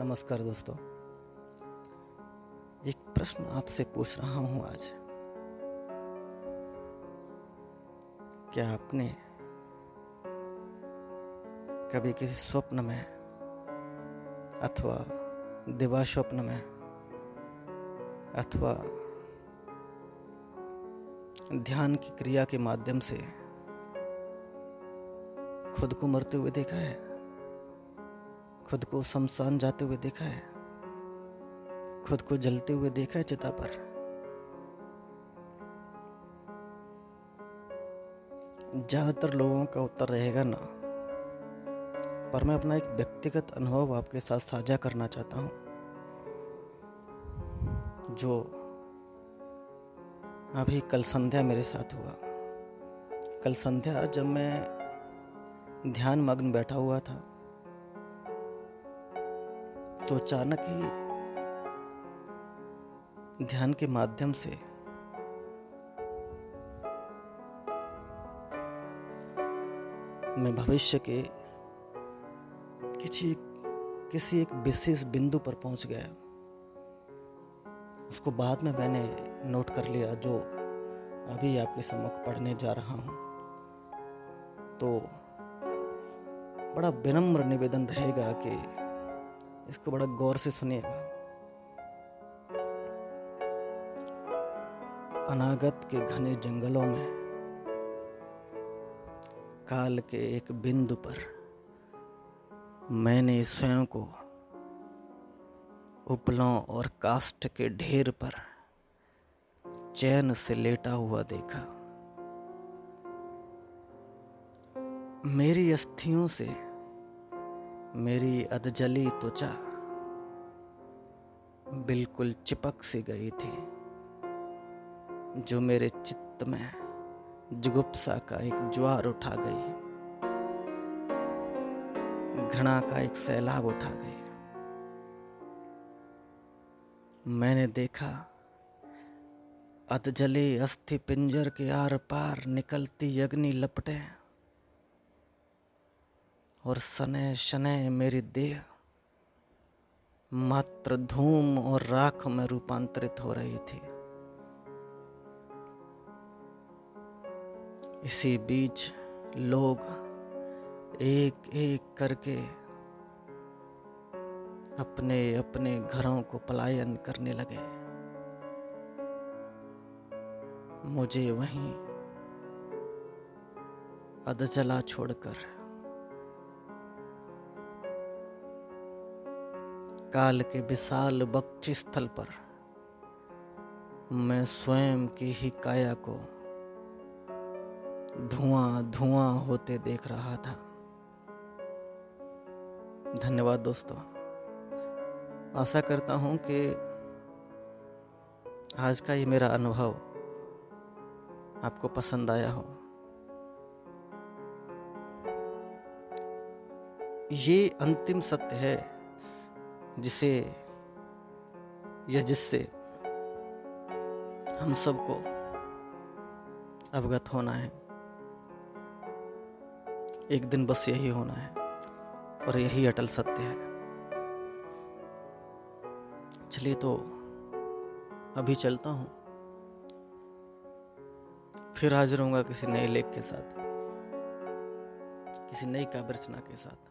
नमस्कार दोस्तों। एक प्रश्न आपसे पूछ रहा हूँ आज। क्या आपने कभी किसी स्वप्न में अथवा दिवा स्वप्न में अथवा ध्यान की क्रिया के माध्यम से खुद को मरते हुए देखा है? खुद को शमशान जाते हुए देखा है। खुद को जलते हुए देखा है चिता पर। ज़्यादातर लोगों का उत्तर रहेगा ना। पर मैं अपना एक व्यक्तिगत अनुभव आपके साथ साझा करना चाहता हूँ। जो अभी कल संध्या मेरे साथ हुआ। कल संध्या जब मैं ध्यान मग्न बैठा हुआ था। तो अचानक ही ध्यान के माध्यम से मैं भविष्य के किसी किसी एक विशेष बिंदु पर पहुँच गया। उसको बाद में मैंने नोट कर लिया जो अभी आपके सम्मुख पढ़ने जा रहा हूँ। तो बड़ा विनम्र निवेदन रहेगा कि इसको बड़ा गौर से सुनिएगा। अनागत के घने जंगलों में, काल के एक बिंदु पर मैंने स्वयं को उपलों और काष्ठ के ढेर पर चैन से लेटा हुआ देखा। मेरी अस्थियों से मेरी अधजली त्वचा बिल्कुल चिपक सी गई थी, जो मेरे चित्त में जुगुप्सा का एक ज्वार उठा गई, घृणा का एक सैलाब उठा गई। मैंने देखा, अधजले अस्थि पिंजर के आर पार निकलती अग्नि लपटे। और सने शने मेरी देह मात्र धूम और राख में रूपांतरित हो रही थी। इसी बीच लोग एक एक करके अपने अपने घरों को पलायन करने लगे। मुझे वहीं अधजला छोड़कर काल के विशाल बक्षी स्थल पर मैं स्वयं की ही काया को धुआँ धुआँ होते देख रहा था। धन्यवाद दोस्तों। आशा करता हूँ कि आज का ये मेरा अनुभव आपको पसंद आया हो। ये अंतिम सत्य है जिसे या जिससे हम सबको अवगत होना है। एक दिन बस यही होना है और यही अटल सत्य है। चलिए तो अभी चलता हूँ। फिर हाजिर होऊँगा किसी नए लेख के साथ, किसी नई काव्य रचना के साथ।